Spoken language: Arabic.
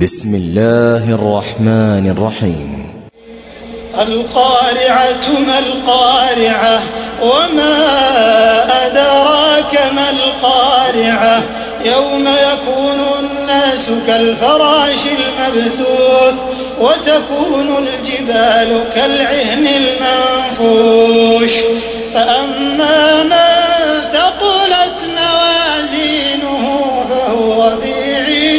بسم الله الرحمن الرحيم القارعة ما القارعة وما أدراك ما القارعة يوم يكون الناس كالفراش المبثوث وتكون الجبال كالعهن المنفوش فأما من